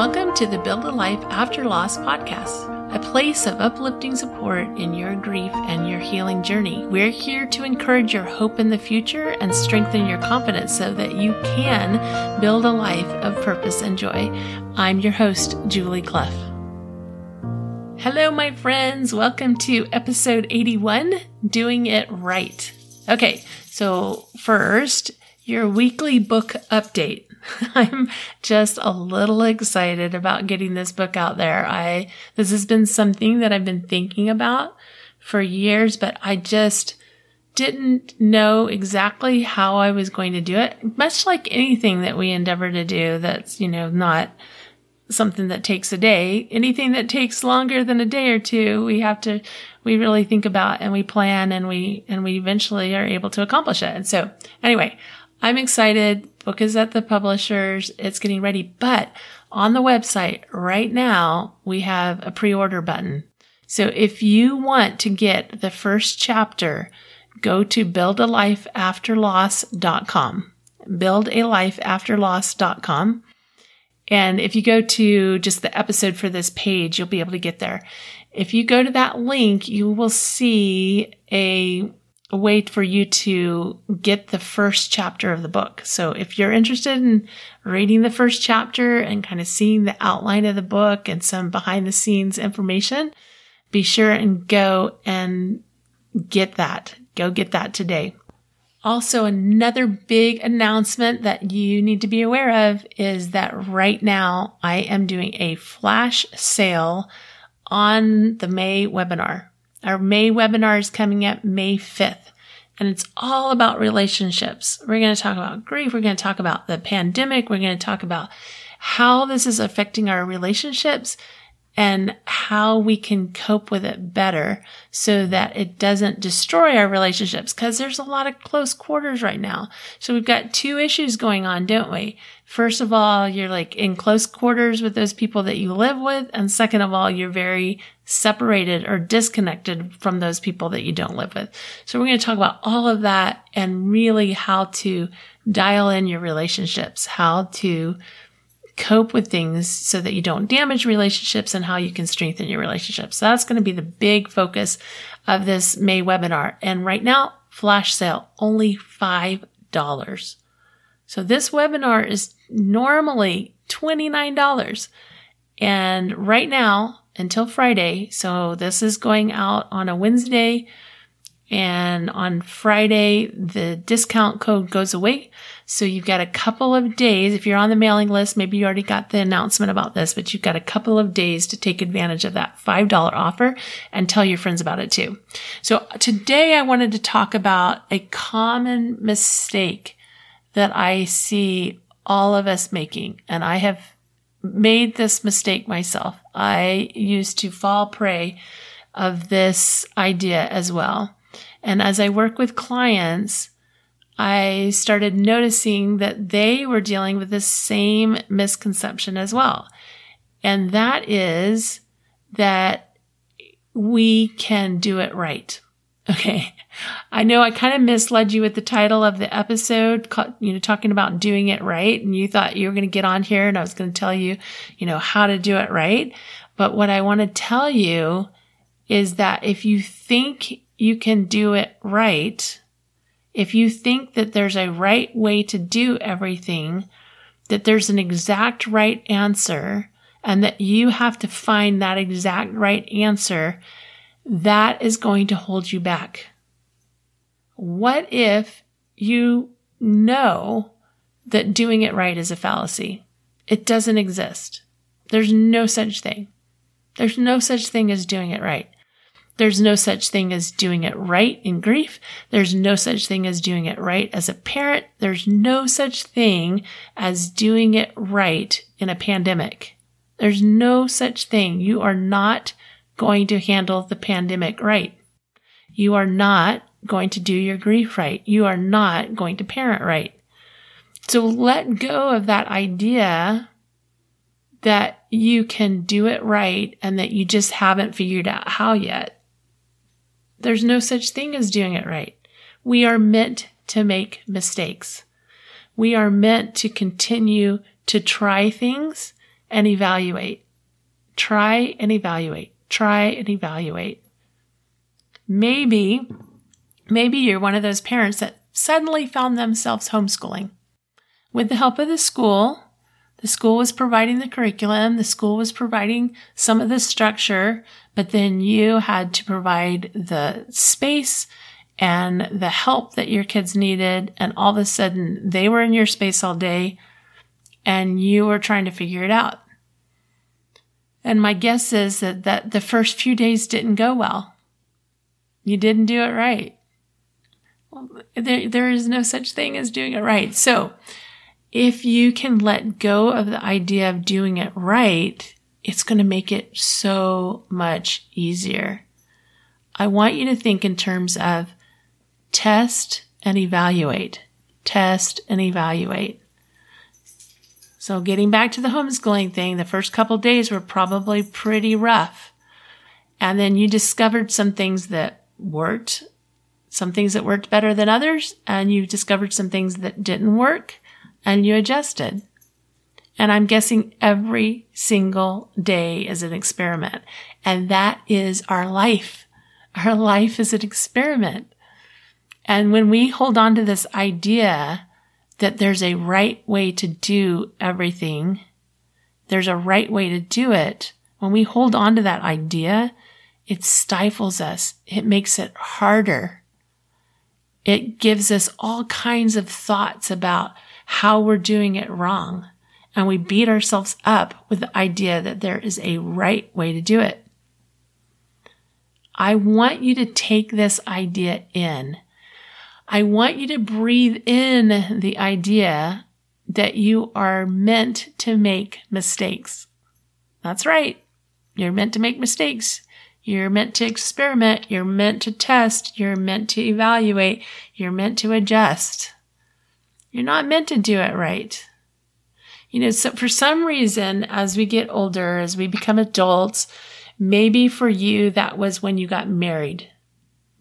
Welcome to the Build a Life After Loss podcast, a place of uplifting support in your grief and your healing journey. We're here to encourage your hope in the future and strengthen your confidence so that you can build a life of purpose and joy. I'm your host, Julie Clough. Hello, my friends. Welcome to episode 81 Doing It Right. Okay, so first, your weekly book update. I'm just a little excited about getting this book out there. I, this has been something that I've been thinking about for years, but I just didn't know exactly how I was going to do it. Much like anything that we endeavor to do that's, you know, not something that takes a day. Anything that takes longer than a day or two, we have to, we really think about and we plan and we, and we eventually are able to accomplish it. And so anyway, I'm excited. Book is at the publishers. It's getting ready. But on the website right now, we have a pre-order button. So if you want to get the first chapter, go to buildalifeafterloss.com. Buildalifeafterloss.com. And if you go to just the episode for this page, you'll be able to get there. If you go to that link, you will see a way for you to get the first chapter of the book. So if you're interested in reading the first chapter and kind of seeing the outline of the book and some behind the scenes information, be sure and go and get that. Go get that today. Also, another big announcement that you need to be aware of is that right now I am doing a flash sale on the May webinar. Our May webinar is coming up May 5th, and it's all about relationships. We're going to talk about grief. We're going to talk about the pandemic. We're going to talk about how this is affecting our relationships and how we can cope with it better so that it doesn't destroy our relationships because there's a lot of close quarters right now. So we've got two issues going on, don't we? First of all, you're like in close quarters with those people that you live with. And second of all, you're very separated or disconnected from those people that you don't live with. So we're going to talk about all of that and really how to dial in your relationships, how to cope with things so that you don't damage relationships and how you can strengthen your relationships. So that's going to be the big focus of this May webinar. And right now, flash sale, only $5. So this webinar is normally $29. And right now, until Friday, so this is going out on a Wednesday, and on Friday, the discount code goes away. So you've got a couple of days. If you're on the mailing list, maybe you already got the announcement about this, but you've got a couple of days to take advantage of that $5 offer and tell your friends about it too. So today I wanted to talk about a common mistake that I see all of us making. And I have made this mistake myself. I used to fall prey of this idea as well. And as I work with clients, I started noticing that they were dealing with the same misconception as well. And that is that we can do it right. Okay. I know I kind of misled you with the title of the episode, you know, talking about doing it right. And you thought you were going to get on here and I was going to tell you, you know, how to do it right. But what I want to tell you is that if you think you can do it right, if you think that there's a right way to do everything, that there's an exact right answer, and that you have to find that exact right answer, that is going to hold you back. What if you know that doing it right is a fallacy? It doesn't exist. There's no such thing. There's no such thing as doing it right. There's no such thing as doing it right in grief. There's no such thing as doing it right as a parent. There's no such thing as doing it right in a pandemic. There's no such thing. You are not going to handle the pandemic right. You are not going to do your grief right. You are not going to parent right. So let go of that idea that you can do it right and that you just haven't figured out how yet. There's no such thing as doing it right. We are meant to make mistakes. We are meant to continue to try things and evaluate. Try and evaluate. Try and evaluate. Maybe, maybe you're one of those parents that suddenly found themselves homeschooling. With the help of the school, the school was providing the curriculum, the school was providing some of the structure, but then you had to provide the space and the help that your kids needed. And all of a sudden they were in your space all day and you were trying to figure it out. And my guess is that, that the first few days didn't go well. You didn't do it right. There, there is no such thing as doing it right. So if you can let go of the idea of doing it right, it's going to make it so much easier. I want you to think in terms of test and evaluate, test and evaluate. So getting back to the homeschooling thing, the first couple days were probably pretty rough. And then you discovered some things that worked, some things that worked better than others, and you discovered some things that didn't work and you adjusted. And I'm guessing every single day is an experiment. And that is our life. Our life is an experiment. And when we hold on to this idea that there's a right way to do everything, there's a right way to do it. When we hold on to that idea, it stifles us. It makes it harder. It gives us all kinds of thoughts about how we're doing it wrong. And we beat ourselves up with the idea that there is a right way to do it. I want you to take this idea in. I want you to breathe in the idea that you are meant to make mistakes. That's right. You're meant to make mistakes. You're meant to experiment. You're meant to test. You're meant to evaluate. You're meant to adjust. You're not meant to do it right. You know, so for some reason, as we get older, as we become adults, maybe for you, that was when you got married.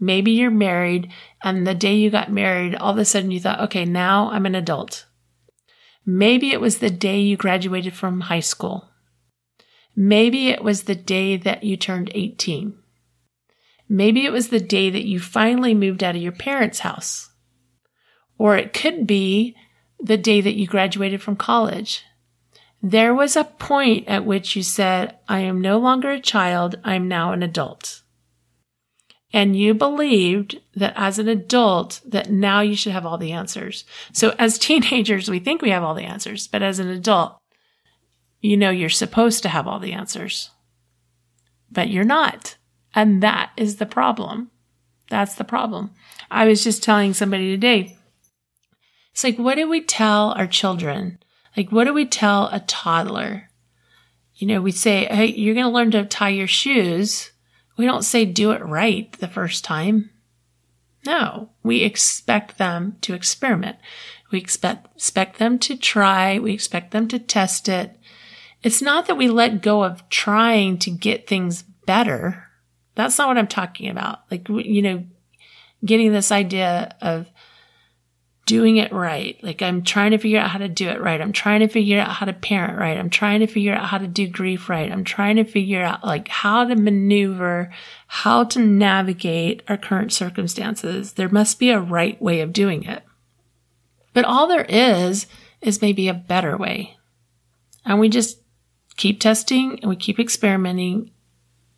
Maybe you're married and the day you got married, all of a sudden you thought, okay, now I'm an adult. Maybe it was the day you graduated from high school. Maybe it was the day that you turned 18. Maybe it was the day that you finally moved out of your parents' house. Or it could be the day that you graduated from college. There was a point at which you said, I am no longer a child, I am now an adult. And you believed that as an adult, that now you should have all the answers. So as teenagers, we think we have all the answers, but as an adult, you know you're supposed to have all the answers. But you're not. And that is the problem. That's the problem. I was just telling somebody today, it's like, what do we tell our children? Like, what do we tell a toddler? You know, we say, Hey, you're going to learn to tie your shoes. We don't say do it right the first time. No, we expect them to experiment. We expect, expect them to try. We expect them to test it. It's not that we let go of trying to get things better. That's not what I'm talking about. Like, you know, getting this idea of doing it right. Like I'm trying to figure out how to do it right. I'm trying to figure out how to parent right. I'm trying to figure out how to do grief right. I'm trying to figure out like how to maneuver, how to navigate our current circumstances. There must be a right way of doing it. But all there is is maybe a better way. And we just keep testing and we keep experimenting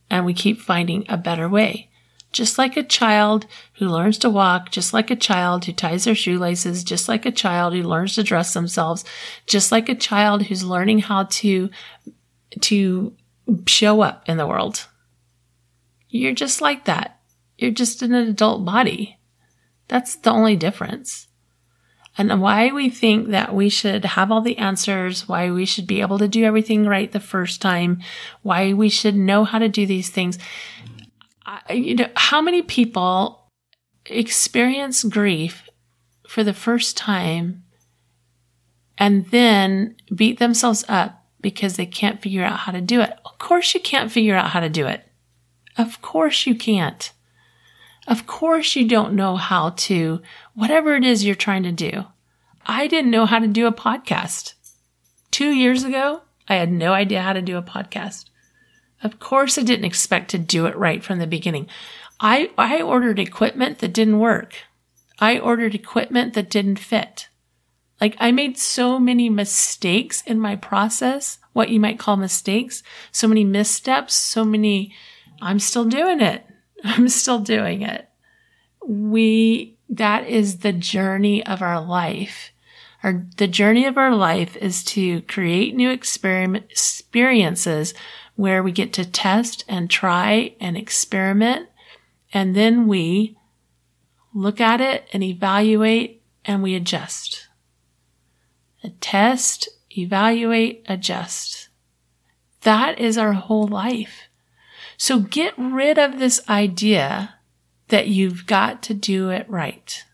and we keep finding a better way just like a child who learns to walk, just like a child who ties their shoelaces, just like a child who learns to dress themselves, just like a child who's learning how to, to show up in the world. You're just like that. You're just in an adult body. That's the only difference. And why we think that we should have all the answers, why we should be able to do everything right the first time, why we should know how to do these things you know, how many people experience grief for the first time and then beat themselves up because they can't figure out how to do it? Of course, you can't figure out how to do it. Of course, you can't. Of course, you don't know how to, whatever it is you're trying to do. I didn't know how to do a podcast. Two years ago, I had no idea how to do a podcast. Of course, I didn't expect to do it right from the beginning. I, I ordered equipment that didn't work. I ordered equipment that didn't fit. Like I made so many mistakes in my process, what you might call mistakes, so many missteps, so many, I'm still doing it. I'm still doing it. We, that is the journey of our life. Our, the journey of our life is to create new experiment, experiences where we get to test and try and experiment. And then we look at it and evaluate and we adjust. Test, evaluate, adjust. That is our whole life. So get rid of this idea that you've got to do it right.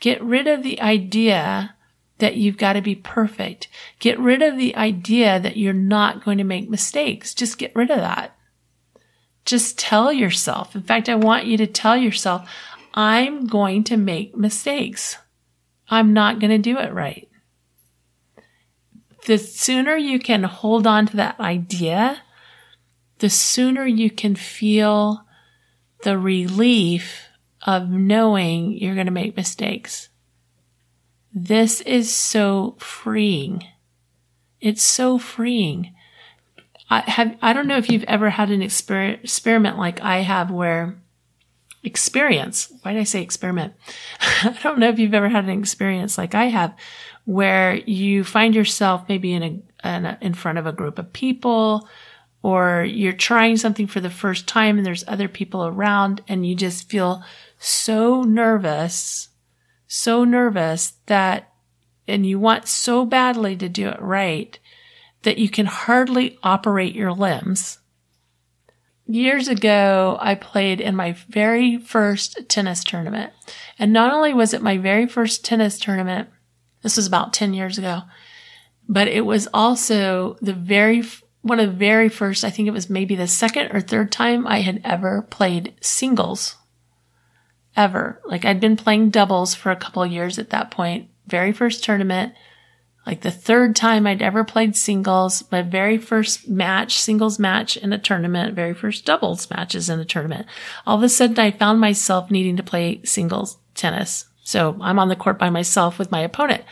Get rid of the idea that you've got to be perfect. Get rid of the idea that you're not going to make mistakes. Just get rid of that. Just tell yourself. In fact, I want you to tell yourself, I'm going to make mistakes. I'm not going to do it right. The sooner you can hold on to that idea, the sooner you can feel the relief of knowing you're going to make mistakes. This is so freeing. It's so freeing. I have, I don't know if you've ever had an exper- experiment like I have where experience, why did I say experiment? I don't know if you've ever had an experience like I have where you find yourself maybe in a, in, a, in front of a group of people or you're trying something for the first time and there's other people around and you just feel so nervous so nervous that, and you want so badly to do it right that you can hardly operate your limbs. Years ago, I played in my very first tennis tournament. And not only was it my very first tennis tournament, this was about 10 years ago, but it was also the very, one of the very first, I think it was maybe the second or third time I had ever played singles ever. Like I'd been playing doubles for a couple years at that point. Very first tournament, like the third time I'd ever played singles, my very first match, singles match in a tournament, very first doubles matches in a tournament. All of a sudden I found myself needing to play singles tennis. So I'm on the court by myself with my opponent.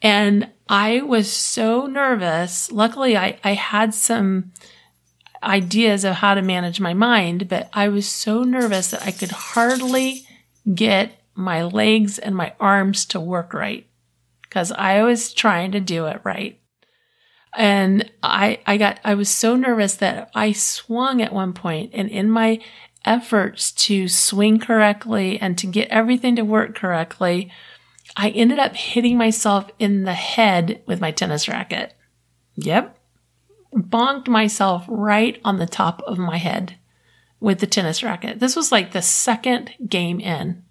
And I was so nervous. Luckily I, I had some ideas of how to manage my mind, but I was so nervous that I could hardly get my legs and my arms to work right because I was trying to do it right. And I, I got, I was so nervous that I swung at one point and in my efforts to swing correctly and to get everything to work correctly, I ended up hitting myself in the head with my tennis racket. Yep. Bonked myself right on the top of my head with the tennis racket. This was like the second game in.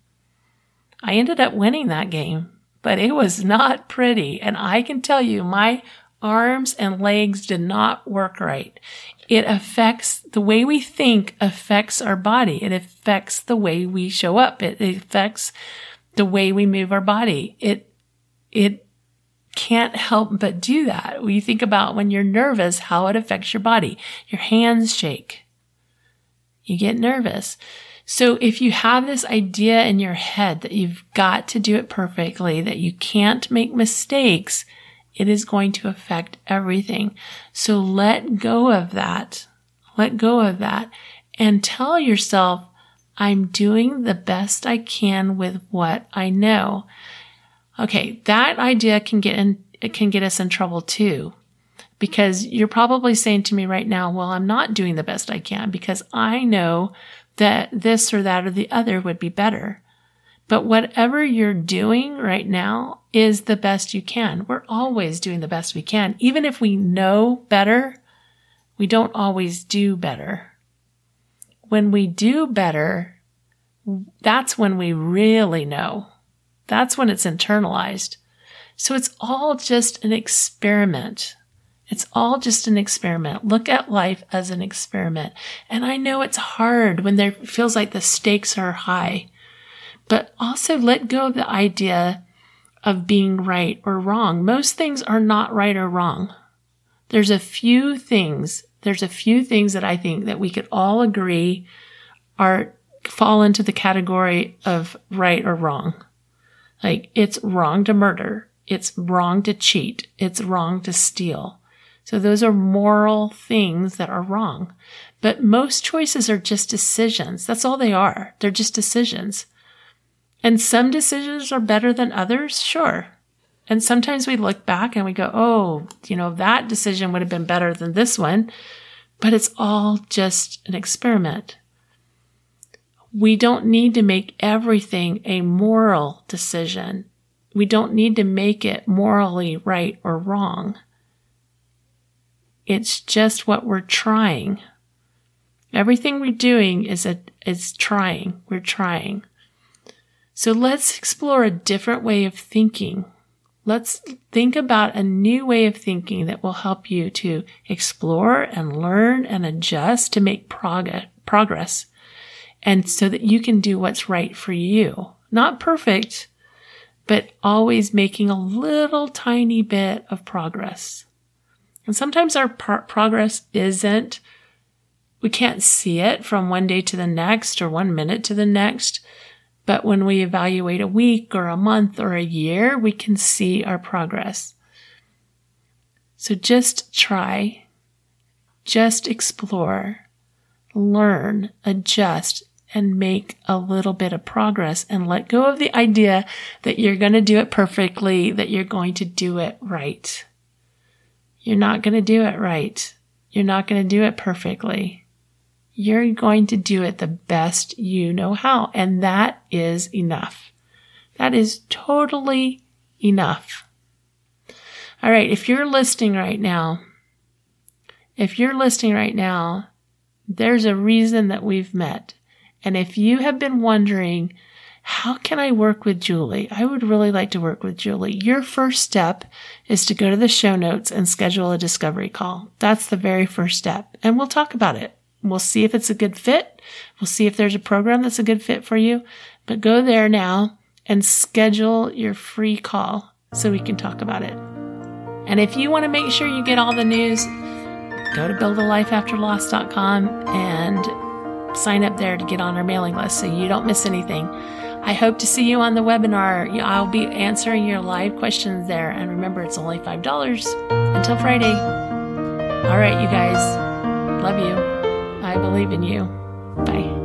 I ended up winning that game, but it was not pretty. And I can tell you, my arms and legs did not work right. It affects the way we think affects our body. It affects the way we show up. It affects the way we move our body. It, it can't help but do that. We think about when you're nervous, how it affects your body. Your hands shake you get nervous. So if you have this idea in your head that you've got to do it perfectly, that you can't make mistakes, it is going to affect everything. So let go of that. Let go of that and tell yourself, I'm doing the best I can with what I know. Okay. That idea can get in, it can get us in trouble too because you're probably saying to me right now, well, I'm not doing the best I can because I know that this or that or the other would be better. But whatever you're doing right now is the best you can. We're always doing the best we can. Even if we know better, we don't always do better. When we do better, that's when we really know. That's when it's internalized. So it's all just an experiment. It's all just an experiment. Look at life as an experiment. And I know it's hard when there feels like the stakes are high, but also let go of the idea of being right or wrong. Most things are not right or wrong. There's a few things, there's a few things that I think that we could all agree are fall into the category of right or wrong. Like it's wrong to murder. It's wrong to cheat. It's wrong to steal. So those are moral things that are wrong. But most choices are just decisions. That's all they are. They're just decisions. And some decisions are better than others, sure. And sometimes we look back and we go, oh, you know, that decision would have been better than this one. But it's all just an experiment. We don't need to make everything a moral decision. We don't need to make it morally right or wrong. It's just what we're trying. Everything we're doing is a, is trying. We're trying. So let's explore a different way of thinking. Let's think about a new way of thinking that will help you to explore and learn and adjust to make prog- progress. And so that you can do what's right for you. Not perfect, but always making a little tiny bit of progress. And sometimes our pro- progress isn't, we can't see it from one day to the next or one minute to the next. But when we evaluate a week or a month or a year, we can see our progress. So just try, just explore, learn, adjust, and make a little bit of progress and let go of the idea that you're going to do it perfectly, that you're going to do it right. You're not going to do it right. You're not going to do it perfectly you're going to do it the best you know how. And that is enough. That is totally enough. All right. If you're listening right now, if you're listening right now, there's a reason that we've met. And if you have been wondering, how can I work with Julie? I would really like to work with Julie. Your first step is to go to the show notes and schedule a discovery call. That's the very first step. And we'll talk about it. We'll see if it's a good fit. We'll see if there's a program that's a good fit for you. But go there now and schedule your free call so we can talk about it. And if you want to make sure you get all the news, go to buildalifeafterloss.com and sign up there to get on our mailing list so you don't miss anything. I hope to see you on the webinar. I'll be answering your live questions there. And remember, it's only $5 until Friday. All right, you guys. Love you. I believe in you. Bye.